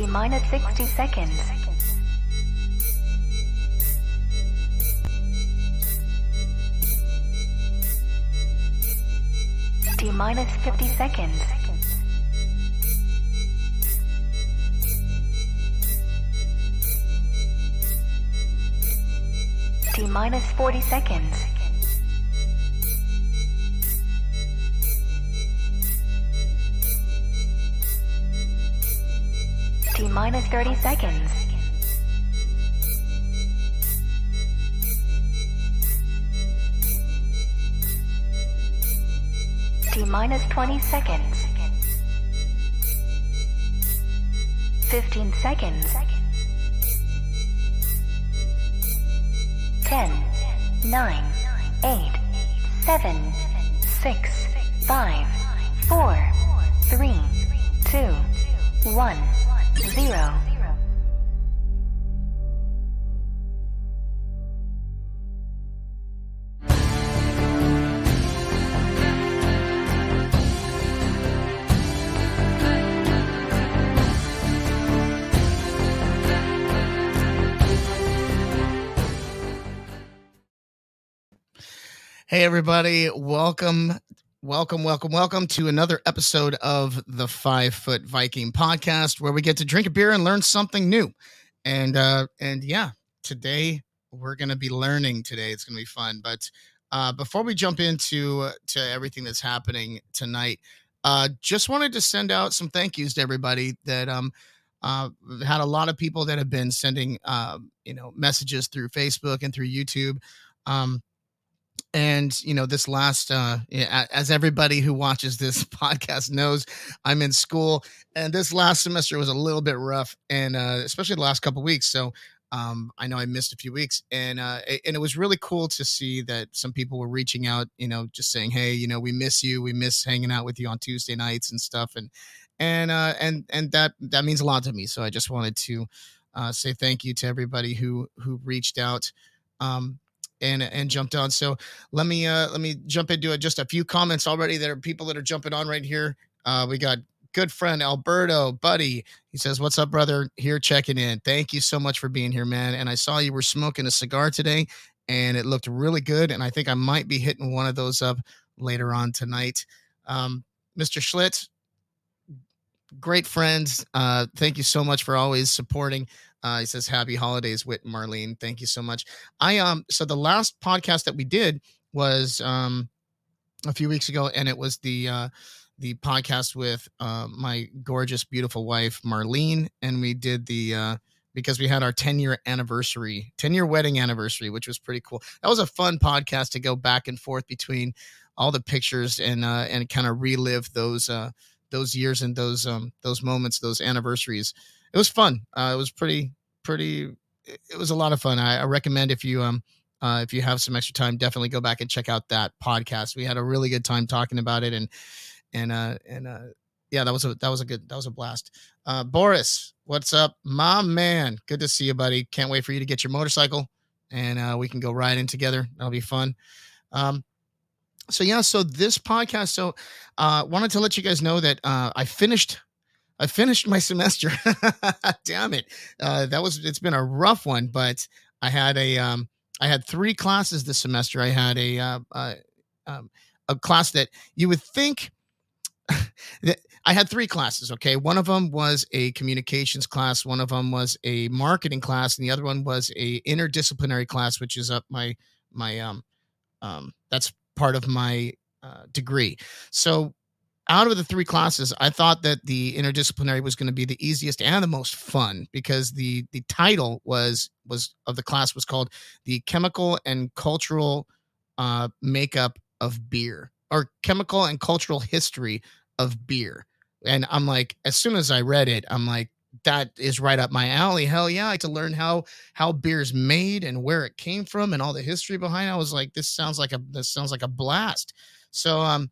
T minus 60 seconds. T minus 50 seconds. T minus 40 seconds. T minus 30 seconds. T minus 20 seconds. 15 seconds. 10, 9, 8, 7, 6, 5, 4, 3, 2, 1, 0. Hey, everybody. Welcome, welcome, welcome, welcome to another episode of the Five Foot Viking podcast where we get to drink a beer and learn something new. And, uh, and yeah, today we're to be learning today. It's to be fun. But, uh, before we jump into, uh, to everything that's happening tonight, uh, just wanted to send out some thank yous to everybody that, um, uh, had a lot of people that have been sending, uh, you know, messages through Facebook and through YouTube. Um, and you know this last uh as everybody who watches this podcast knows i'm in school and this last semester was a little bit rough and uh especially the last couple weeks. So um i know i missed a few weeks and uh and it was really cool to see that some people were reaching out you know just saying hey you know we miss you. We miss hanging out with you on tuesday nights and stuff. And and uh and and that that means a lot to me. So i just wanted to uh say thank you to everybody who who reached out. Um and and jumped on. So let me uh let me jump into it. Just a few comments already. There are people that are jumping on right here. Uh, we got good friend Alberto, buddy. He says, "What's up, brother? Here checking in. Thank you so much for being here, man. And I saw you were smoking a cigar today, and it looked really good. And I think I might be hitting one of those up later on tonight." Um, Mr. Schlitz, great friends. Uh, thank you so much for always supporting. Uh, he says, "Happy holidays, Whit Marlene. Thank you so much." I um, so the last podcast that we did was um, a few weeks ago, and it was the uh, the podcast with uh, my gorgeous, beautiful wife Marlene, and we did the uh, because we had our 10 year anniversary, 10 year wedding anniversary, which was pretty cool. That was a fun podcast to go back and forth between all the pictures and uh, and kind of relive those uh, those years and those um, those moments, those anniversaries it was fun. Uh, it was pretty pretty. It was a lot of fun. I, I recommend if you um uh, if you have some extra time, definitely go back and check out that podcast. We had a really good time talking about it, and and uh and uh yeah, that was a that was a good that was a blast. Uh, Boris, what's up, my man? Good to see you, buddy. Can't wait for you to get your motorcycle, and uh, we can go riding together. That'll be fun. Um, so yeah, so this podcast. So uh, wanted to let you guys know that uh, I finished I finished my semester. Damn it. Uh, that was, it's been a rough one, but I had a, um, I had three classes this semester. I had a, uh, uh, um, a class that you would think that I had three classes. Okay. One of them was a communications class. One of them was a marketing class. And the other one was a interdisciplinary class, which is up my, my, um, um, that's part of my, uh, degree. So out of the three classes, I thought that the interdisciplinary was going to be the easiest and the most fun because the the title was was of the class was called the chemical and cultural uh, makeup of beer or chemical and cultural history of beer. And I'm like, as soon as I read it, I'm like, that is right up my alley. Hell yeah, I like to learn how how beer's made and where it came from and all the history behind. It. I was like, this sounds like a this sounds like a blast. So um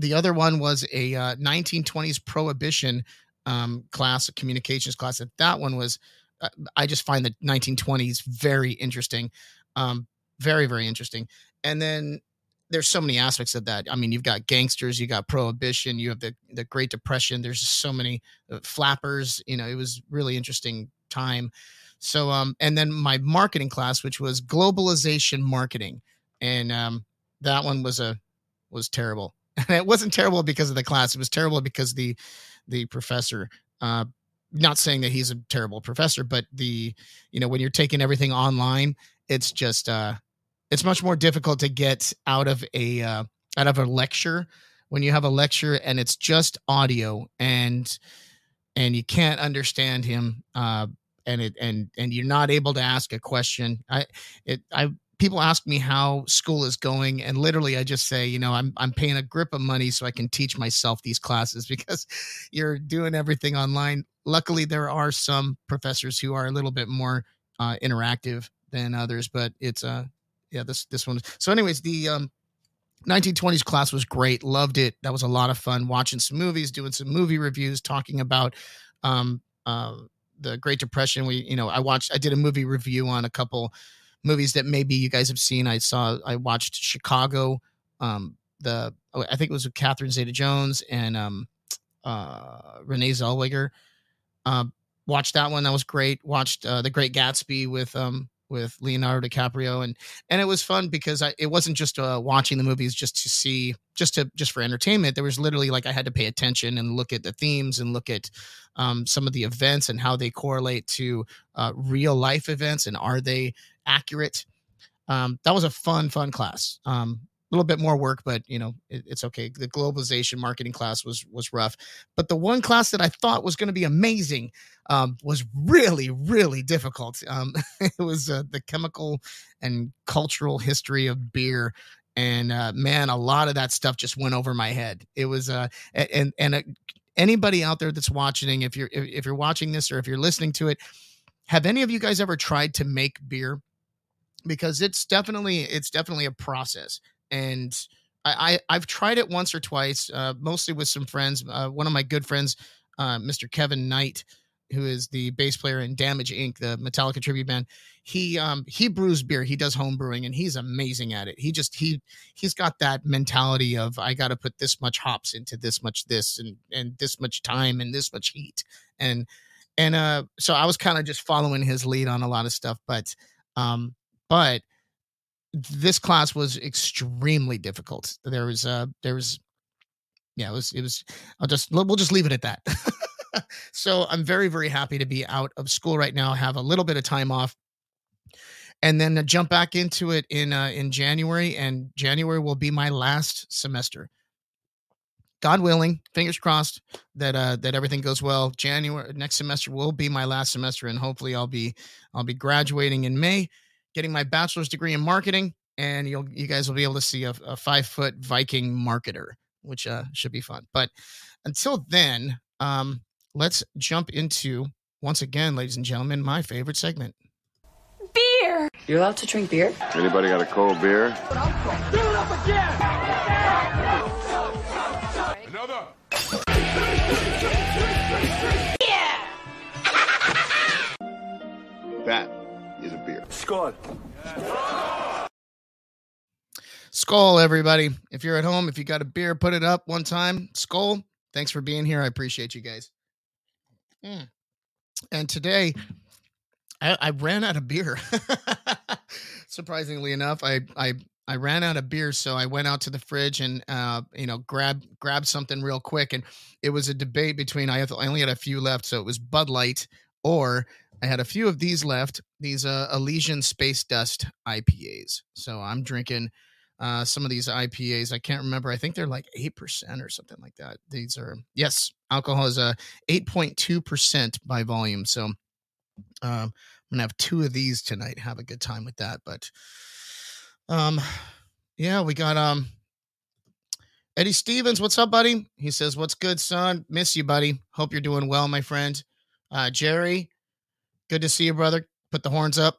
the other one was a uh, 1920s prohibition um, class, a communications class. And that one was, uh, I just find the 1920s very interesting, um, very very interesting. And then there's so many aspects of that. I mean, you've got gangsters, you got prohibition, you have the the Great Depression. There's so many uh, flappers. You know, it was really interesting time. So, um, and then my marketing class, which was globalization marketing, and um, that one was a was terrible. And it wasn't terrible because of the class; it was terrible because the the professor. Uh, not saying that he's a terrible professor, but the you know when you're taking everything online, it's just uh, it's much more difficult to get out of a uh, out of a lecture when you have a lecture and it's just audio and and you can't understand him uh, and it and and you're not able to ask a question. I it I people ask me how school is going and literally i just say you know i'm i'm paying a grip of money so i can teach myself these classes because you're doing everything online. Luckily there are some professors who are a little bit more uh, interactive than others but it's uh yeah this this one. So anyways the um 1920s class was great. Loved it. That was a lot of fun watching some movies doing some movie reviews talking about um uh the great depression. We you know i watched i did a movie review on a couple movies that maybe you guys have seen. I saw, I watched Chicago, um, the oh, I think it was with Catherine Zeta-Jones and um, uh, Renee Zellweger. Uh, watched that one. That was great. Watched uh, The Great Gatsby with um, with Leonardo DiCaprio, and and it was fun because I, it wasn't just uh, watching the movies just to see, just to just for entertainment. There was literally like I had to pay attention and look at the themes and look at um, some of the events and how they correlate to uh, real life events and are they accurate. Um, that was a fun, fun class. Um, a little bit more work, but you know it, it's okay. The globalization marketing class was was rough, but the one class that I thought was going to be amazing um, was really, really difficult. Um, it was uh, the chemical and cultural history of beer, and uh, man, a lot of that stuff just went over my head. It was uh, and and uh, anybody out there that's watching, if you're if you're watching this or if you're listening to it, have any of you guys ever tried to make beer? Because it's definitely it's definitely a process and I, I have tried it once or twice, uh, mostly with some friends. Uh, one of my good friends, uh, Mr. Kevin Knight, who is the bass player in Damage Inc., the Metallica tribute band. He um he brews beer. He does home brewing, and he's amazing at it. He just he he's got that mentality of I got to put this much hops into this much this and and this much time and this much heat and and uh so I was kind of just following his lead on a lot of stuff, but um but this class was extremely difficult. There was uh there was yeah, it was it was I'll just we'll just leave it at that. so I'm very very happy to be out of school right now, have a little bit of time off and then jump back into it in uh, in January and January will be my last semester. God willing, fingers crossed that uh that everything goes well. January next semester will be my last semester and hopefully I'll be I'll be graduating in May getting my bachelor's degree in marketing, and you'll you guys will be able to see a, a five foot Viking marketer, which uh, should be fun. But until then, um, let's jump into once again, ladies and gentlemen, my favorite segment. Beer. You're allowed to drink beer. Anybody got a cold beer? Do it up again. Another. Skol. Everybody. If you're at home, if you got a beer, put it up one time. Skol, thanks for being here. I appreciate you guys. Mm. And today, I, I ran out of beer. Surprisingly enough, I I I ran out of beer, so I went out to the fridge and uh, you know grab grab something real quick. And it was a debate between I, I only had a few left, so it was Bud Light or I had a few of these left, these uh, Elysian Space Dust IPAs. So I'm drinking uh, some of these IPAs. I can't remember. I think they're like 8% or something like that. These are, yes, alcohol is a uh, 8.2% by volume. So um, I'm going to have two of these tonight. Have a good time with that. But um, yeah, we got um, Eddie Stevens. What's up, buddy? He says, What's good, son? Miss you, buddy. Hope you're doing well, my friend. Uh, Jerry, Good to see you, brother. Put the horns up.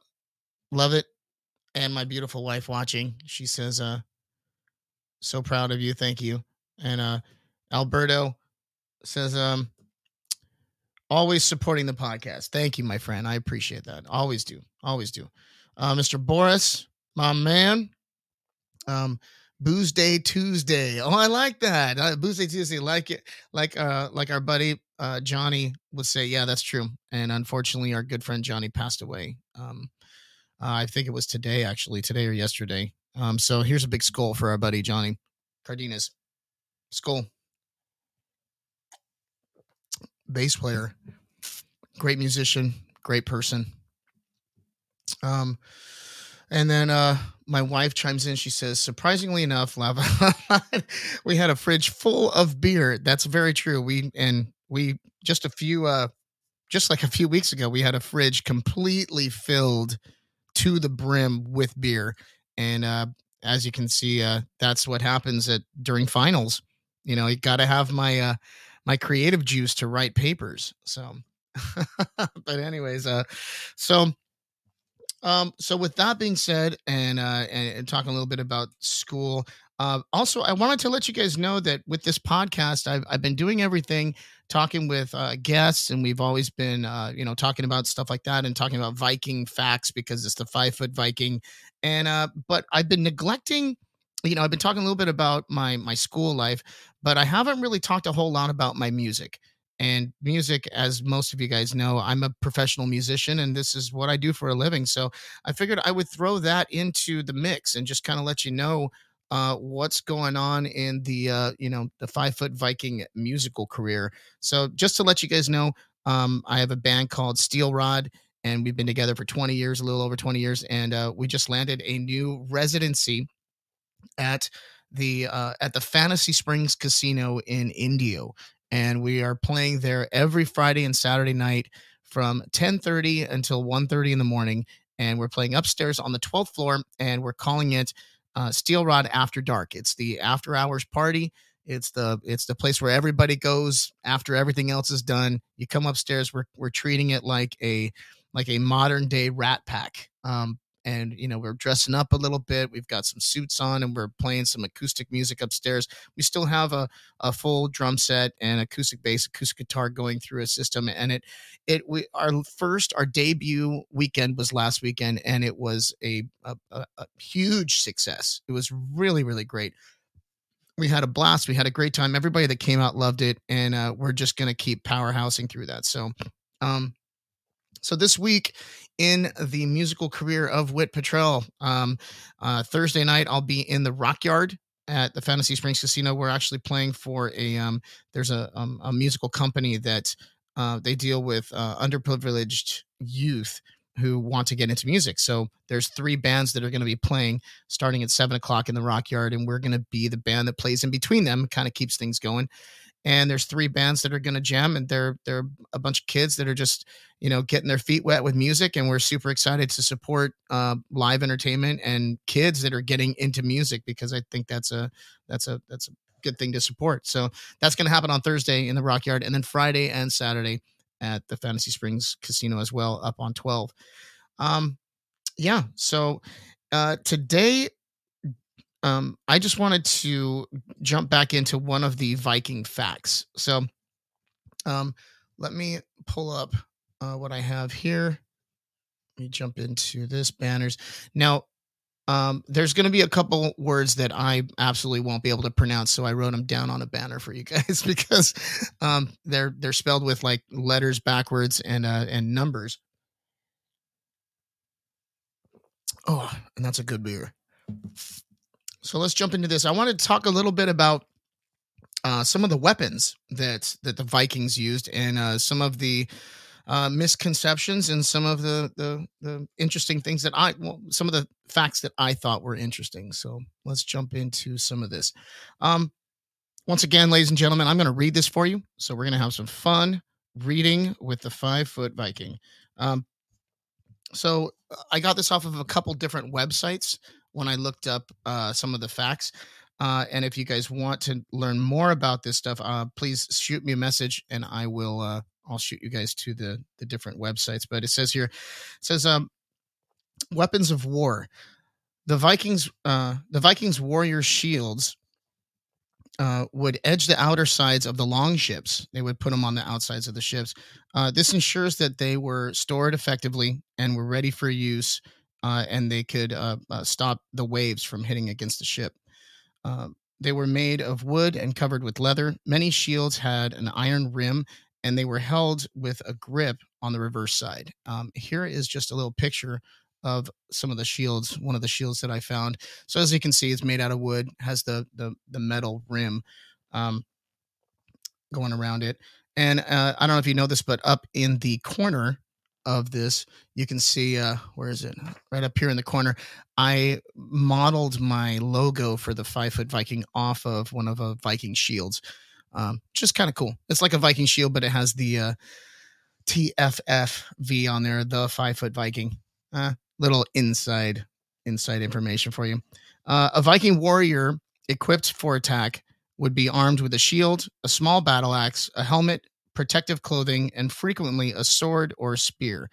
Love it. And my beautiful wife watching. She says, uh, so proud of you. Thank you. And uh Alberto says, um, always supporting the podcast. Thank you, my friend. I appreciate that. Always do. Always do. Uh, Mr. Boris, my man. Um, Booze Day Tuesday. Oh, I like that. Uh, Booze Day Tuesday, like it, like uh, like our buddy uh, Johnny would say. Yeah, that's true. And unfortunately, our good friend Johnny passed away. Um, uh, I think it was today, actually, today or yesterday. Um, so here's a big skol for our buddy Johnny Cardenas. Skol. Bass player, great musician, great person. Um, and then uh, my wife chimes in. She says, surprisingly enough, Lava, we had a fridge full of beer. That's very true. We and we just a few, uh, just like a few weeks ago, we had a fridge completely filled to the brim with beer. And uh, as you can see, uh, that's what happens at during finals. You know, you got to have my uh, my creative juice to write papers. So, but anyways, uh, so um, so with that being said, and, uh, and, and talking a little bit about school, uh, also I wanted to let you guys know that with this podcast, I've I've been doing everything, talking with uh, guests, and we've always been uh, you know talking about stuff like that and talking about Viking facts because it's the five foot Viking, and uh, but I've been neglecting. You know, I've been talking a little bit about my my school life, but I haven't really talked a whole lot about my music and music as most of you guys know i'm a professional musician and this is what i do for a living so i figured i would throw that into the mix and just kind of let you know uh, what's going on in the uh, you know the five foot viking musical career. So just to let you guys know um, i have a band called steel rod and we've been together for 20 years a little over 20 years and uh, we just landed a new residency at the uh, at the fantasy springs casino in indio and we are playing there every Friday and Saturday night from 10:30 until 1:30 in the morning and we're playing upstairs on the 12th floor and we're calling it uh, Steel Rod After Dark. It's the after hours party. It's the it's the place where everybody goes after everything else is done. You come upstairs. We're we're treating it like a like a modern day Rat Pack. Um, and you know we're dressing up a little bit we've got some suits on and we're playing some acoustic music upstairs. We still have a, a full drum set and acoustic bass acoustic guitar going through a system and it it we our first our debut weekend was last weekend and it was a, a, a huge success. It was really really great. We had a blast we had a great time everybody that came out loved it and uh, we're just to keep powerhousing through that so um so this week in the musical career of Whit Petrell, um, uh, Thursday night I'll be in the Rock Yard at the Fantasy Springs Casino. We're actually playing for a um, there's a um, a musical company that uh, they deal with uh, underprivileged youth who want to get into music. So there's three bands that are going to be playing starting at seven o'clock in the Rock Yard, and we're going to be the band that plays in between them, kind of keeps things going and there's three bands that are going to jam and they're they're a bunch of kids that are just you know getting their feet wet with music and we're super excited to support uh, live entertainment and kids that are getting into music because i think that's a that's a that's a good thing to support. So that's going to happen on thursday in the rock yard and then friday and saturday at the fantasy springs casino as well up on 12 um yeah so uh today um, I just wanted to jump back into one of the Viking facts. So, um, let me pull up uh, what I have here. Let me jump into this banners. Now, um, there's going to be a couple words that I absolutely won't be able to pronounce, so I wrote them down on a banner for you guys because um, they're they're spelled with like letters backwards and uh, and numbers. Oh, and that's a good beer. So let's jump into this. I want to talk a little bit about uh, some of the weapons that that the Vikings used and uh, some of the uh, misconceptions and some of the, the the interesting things that I well, some of the facts that I thought were interesting. So let's jump into some of this. Um, once again, ladies and gentlemen, I'm going to read this for you. So we're going to have some fun reading with the five foot Viking. Um, so I got this off of a couple different websites when I looked up uh, some of the facts. Uh, and if you guys want to learn more about this stuff, uh, please shoot me a message, and I will. Uh, I'll shoot you guys to the the different websites. But it says here, it says um, weapons of war. The Vikings, uh, the Vikings warrior shields uh, would edge the outer sides of the long ships. They would put them on the outsides of the ships. Uh, this ensures that they were stored effectively and were ready for use uh, and they could uh, uh, stop the waves from hitting against the ship. Um, they were made of wood and covered with leather. Many shields had an iron rim and they were held with a grip on the reverse side. Um, here is just a little picture of some of the shields, one of the shields that I found. So as you can see, it's made out of wood, has the the, the metal rim um, going around it. And uh, I don't know if you know this, but up in the corner of this, you can see uh, where is it? Right up here in the corner. I modeled my logo for the five foot Viking off of one of a Viking shields. Um, just kind of cool. It's like a Viking shield, but it has the uh, TFFV on there, the five foot Viking. Uh, little inside inside information for you. Uh, a Viking warrior equipped for attack would be armed with a shield, a small battle axe, a helmet, protective clothing, and frequently a sword or spear.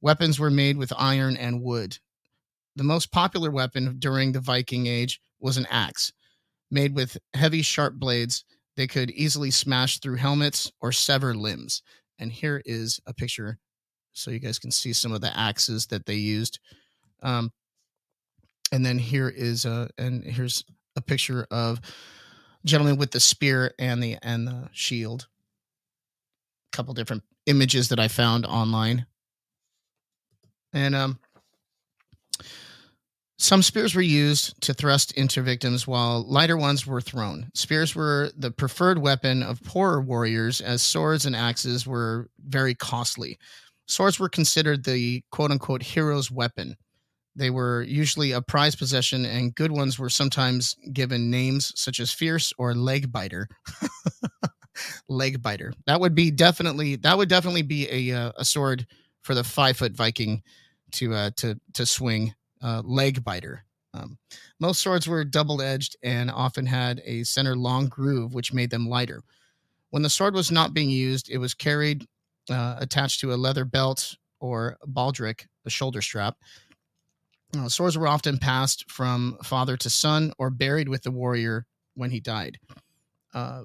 Weapons were made with iron and wood. The most popular weapon during the Viking Age was an axe. Made with heavy, sharp blades, they could easily smash through helmets or sever limbs. And here is a picture so you guys can see some of the axes that they used. Um, and then here is a and here's a picture of gentleman with the spear and the and the shield. Couple different images that I found online. And um some spears were used to thrust into victims while lighter ones were thrown. Spears were the preferred weapon of poorer warriors as swords and axes were very costly. Swords were considered the quote unquote hero's weapon. They were usually a prized possession, and good ones were sometimes given names such as Fierce or Leg Biter. leg Biter. That would be definitely that would definitely be a uh, a sword for the five foot Viking to uh, to to swing. Uh, leg Biter. Um, most swords were double edged and often had a center long groove, which made them lighter. When the sword was not being used, it was carried uh, attached to a leather belt or baldric, a shoulder strap. Uh, swords were often passed from father to son or buried with the warrior when he died. Uh,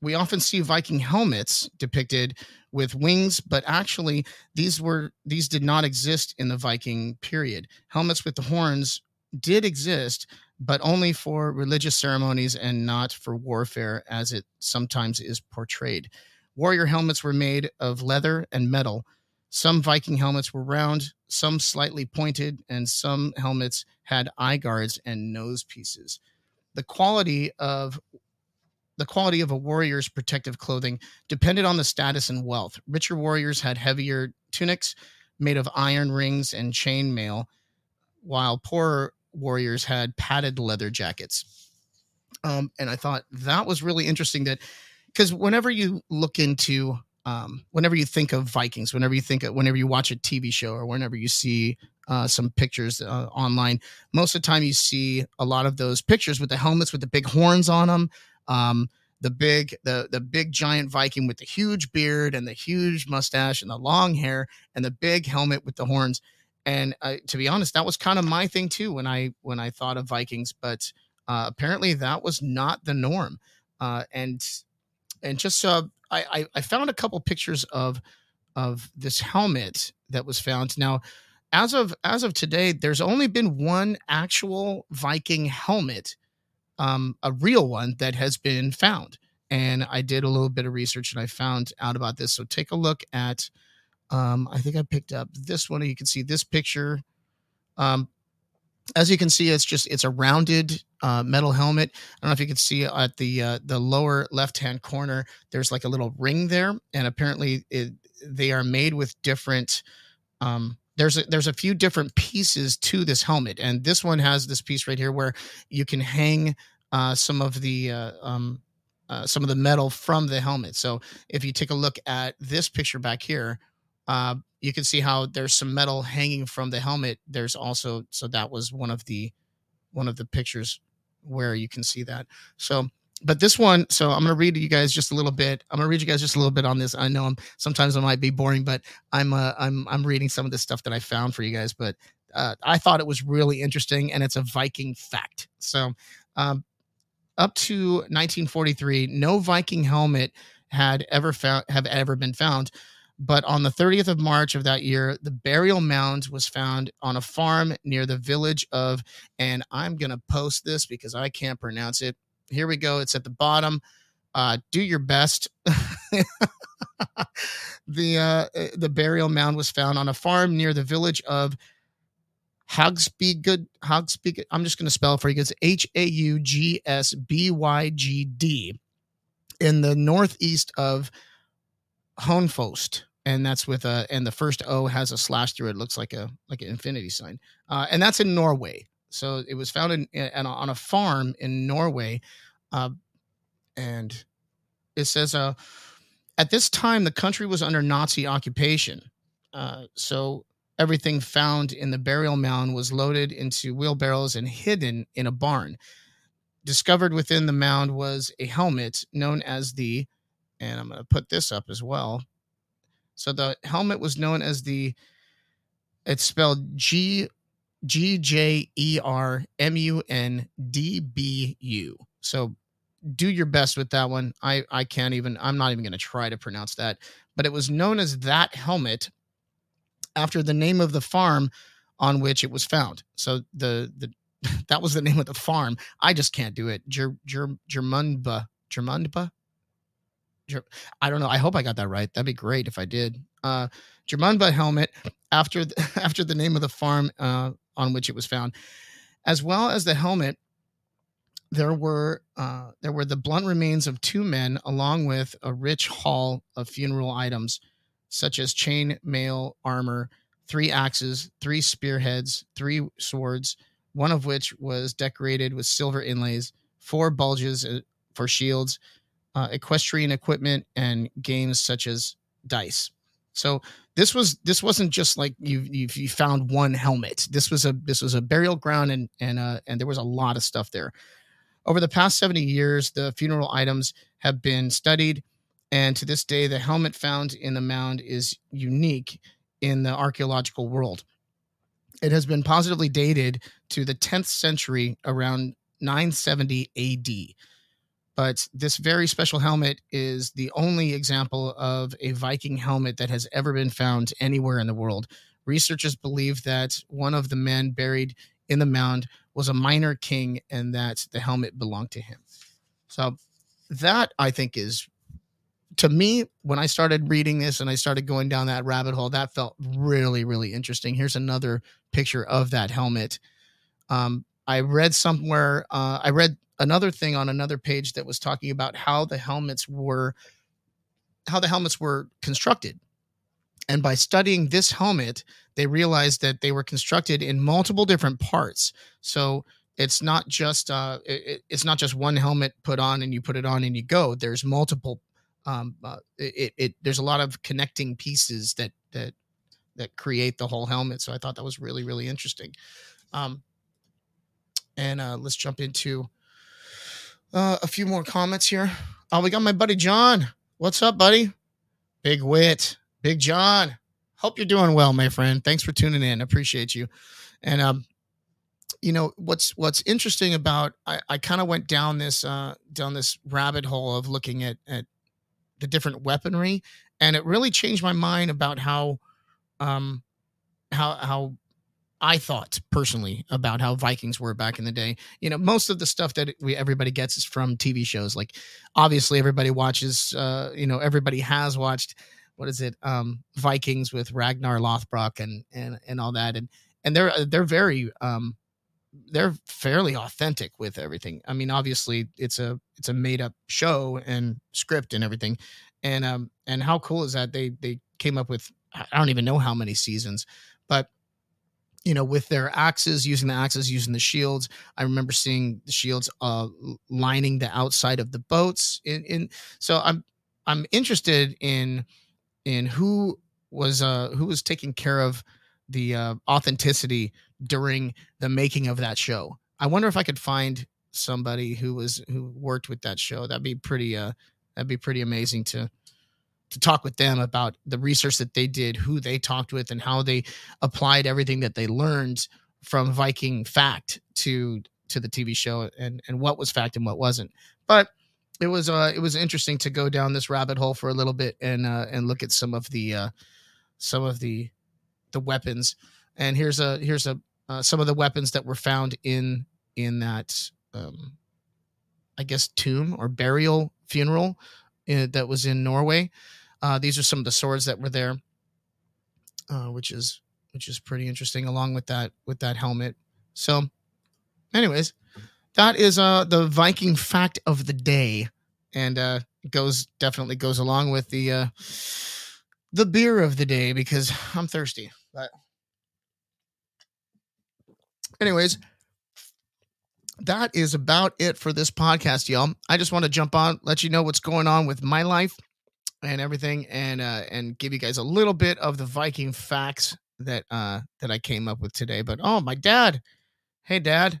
we often see Viking helmets depicted with wings, but actually these were these did not exist in the Viking period. Helmets with the horns did exist, but only for religious ceremonies and not for warfare, as it sometimes is portrayed. Warrior helmets were made of leather and metal. Some Viking helmets were round, some slightly pointed, and some helmets had eye guards and nose pieces. The quality of the quality of a warrior's protective clothing depended on the status and wealth. Richer warriors had heavier tunics made of iron rings and chain mail, while poorer warriors had padded leather jackets. Um, and I thought that was really interesting that because whenever you look into um, whenever you think of Vikings, whenever you think of, whenever you watch a TV show or whenever you see uh, some pictures uh, online, most of the time you see a lot of those pictures with the helmets with the big horns on them. Um, the big the the big giant Viking with the huge beard and the huge mustache and the long hair and the big helmet with the horns. And uh, to be honest, that was kind of my thing too when I when I thought of Vikings. But uh, apparently, that was not the norm. Uh, and and just uh, I I found a couple pictures of of this helmet that was found. Now, as of as of today, there's only been one actual Viking helmet um, a real one that has been found. And I did a little bit of research and I found out about this. So take a look at, um, I think I picked up this one. You can see this picture. Um, as you can see, it's just it's a rounded uh, metal helmet. I don't know if you can see at the uh, the lower left hand corner. There's like a little ring there, and apparently it, they are made with different um, there's a, there's a few different pieces to this helmet, and this one has this piece right here where you can hang uh, some of the uh, um, uh, some of the metal from the helmet. So if you take a look at this picture back here, uh, you can see how there's some metal hanging from the helmet. There's also so that was one of the one of the pictures where you can see that. So but this one, so I'm going to read you guys just a little bit. I'm going to read you guys just a little bit on this. I know I'm sometimes I might be boring, but I'm uh, I'm I'm reading some of the stuff that I found for you guys. But uh, I thought it was really interesting, and it's a Viking fact. So, um, up to 1943, no Viking helmet had ever found have ever been found. But on the 30th of March of that year, the burial mound was found on a farm near the village of, and I'm going to post this because I can't pronounce it. Here we go. It's at the bottom. Uh, do your best. the uh, the burial mound was found on a farm near the village of Haugsbygd. Haugsbygd. I'm just going to spell it for you. It's H A U G S B Y G D in the northeast of Hønefoss. And that's with a, and the first O has a slash through it. it looks like a, like an infinity sign. Uh, and that's in Norway. So it was found in, in on a farm in Norway. Uh, and it says, uh, at this time, the country was under Nazi occupation. Uh, so everything found in the burial mound was loaded into wheelbarrows and hidden in a barn. Discovered within the mound was a helmet known as the, and I'm going to put this up as well. So the helmet was known as the, it's spelled G G J E R M U N D B U. So do your best with that one. I I can't even. I'm not even going to try to pronounce that. But it was known as that helmet after the name of the farm on which it was found. So the the that was the name of the farm. I just can't do it. Ger, Ger, Germundba. Germundba? Ger, I don't know. I hope I got that right. That'd be great if I did. Uh, Germundba helmet after the, after the name of the farm uh, on which it was found, as well as the helmet. There were uh, there were the blunt remains of two men, along with a rich haul of funeral items, such as chain mail armor, three axes, three spearheads, three swords, one of which was decorated with silver inlays, four bulges uh, for shields, uh, equestrian equipment, and games such as dice. So this was this wasn't just like you you, you found one helmet. This was a this was a burial ground, and and uh, and there was a lot of stuff there. Over the past 70 years, the funeral items have been studied, and to this day, the helmet found in the mound is unique in the archaeological world. It has been positively dated to the 10th century around 970 AD. But this very special helmet is the only example of a Viking helmet that has ever been found anywhere in the world. Researchers believe that one of the men buried in the mound was a minor king and that the helmet belonged to him. So that I think is to me when I started reading this and I started going down that rabbit hole, that felt really really interesting. Here's another picture of that helmet. Um, I read somewhere, uh, I read another thing on another page that was talking about how the helmets were, how the helmets were constructed. And by studying this helmet, they realized that they were constructed in multiple different parts. So it's not just uh, it, it's not just one helmet put on and you put it on and you go. There's multiple. Um, uh, it, it there's a lot of connecting pieces that that that create the whole helmet. So I thought that was really really interesting. Um, and uh, let's jump into uh, a few more comments here. Oh, we got my buddy John. What's up, buddy? Big Whit, Big John. Hope you're doing well, my friend. Thanks for tuning in. Appreciate you. And um, you know what's what's interesting about I, I kind of went down this uh down this rabbit hole of looking at at the different weaponry, and it really changed my mind about how um, how how I thought personally about how Vikings were back in the day. You know, most of the stuff that we everybody gets is from TV shows. Like, obviously, everybody watches. Uh, you know, everybody has watched. What is it? Um, Vikings with Ragnar Lothbrok and and and all that, and and they're they're very um, they're fairly authentic with everything. I mean, obviously, it's a it's a made up show and script and everything, and um and how cool is that they they came up with I don't even know how many seasons, but you know, with their axes, using the axes, using the shields. I remember seeing the shields uh, lining the outside of the boats. In, in so I'm I'm interested in in who was uh who was taking care of the uh, authenticity during the making of that show. I wonder if I could find somebody who was who worked with that show. That'd be pretty uh that'd be pretty amazing to to talk with them about the research that they did, who they talked with, and how they applied everything that they learned from Viking fact to to the TV show and and what was fact and what wasn't. But it was uh it was interesting to go down this rabbit hole for a little bit and uh and look at some of the uh some of the the weapons and here's a here's a uh, some of the weapons that were found in in that um i guess tomb or burial funeral in, that was in norway. Uh these are some of the swords that were there uh which is which is pretty interesting along with that with that helmet. So anyways that is uh the viking fact of the day and uh goes definitely goes along with the uh the beer of the day because i'm thirsty but anyways that is about it for this podcast y'all. I just want to jump on let you know what's going on with my life and everything and uh and give you guys a little bit of the viking facts that uh that i came up with today. But oh my dad. Hey dad.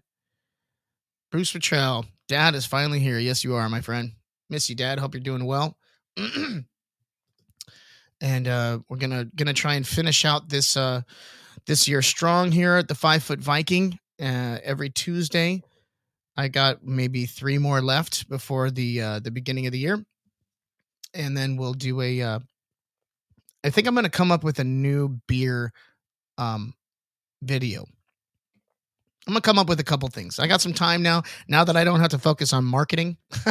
Bruce Patrell. dad is finally here. Yes you are my friend. Miss you dad. Hope you're doing well. And uh we're gonna gonna try and finish out this uh this year strong here at the five foot viking uh every tuesday i got maybe three more left before the uh the beginning of the year. And then we'll do a uh i think i'm gonna come up with a new beer um video i'm gonna come up with a couple things. I got some time now. Now that i don't have to focus on marketing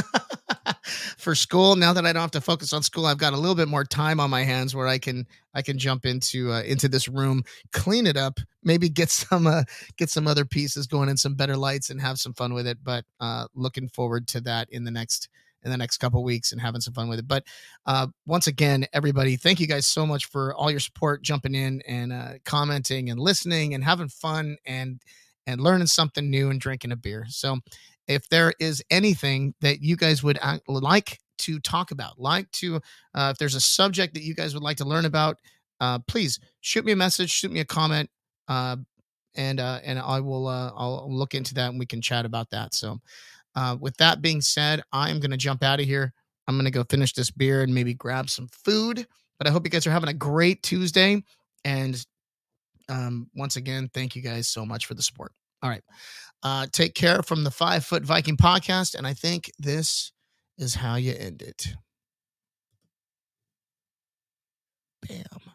for school now that i don't have to focus on school i've got a little bit more time on my hands where i can i can jump into uh, into this room clean it up maybe get some uh, get some other pieces going in some better lights and have some fun with it. But uh looking forward to that in the next in the next couple weeks and having some fun with it. But uh once again everybody thank you guys so much for all your support jumping in and uh commenting and listening and having fun and and learning something new and drinking a beer so if there is anything that you guys would like to talk about, like to, uh, if there's a subject that you guys would like to learn about, uh, please shoot me a message, shoot me a comment, uh, and uh, and I will uh, I'll look into that and we can chat about that. So, uh, with that being said, I'm gonna jump out of here. I'm gonna go finish this beer and maybe grab some food. But I hope you guys are having a great Tuesday. And um, once again, thank you guys so much for the support. All right. Uh, take care from the Five Foot Viking podcast. And I think this is how you end it. Bam.